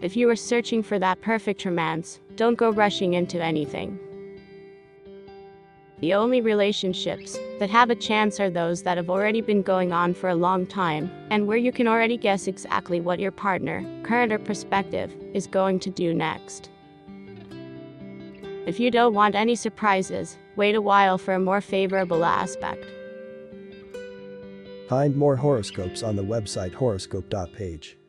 If you are searching for that perfect romance, don't go rushing into anything. The only relationships that have a chance are those that have already been going on for a long time, and where you can already guess exactly what your partner, current or prospective, is going to do next. If you don't want any surprises, wait a while for a more favorable aspect. Find more horoscopes on the website horoscope.page.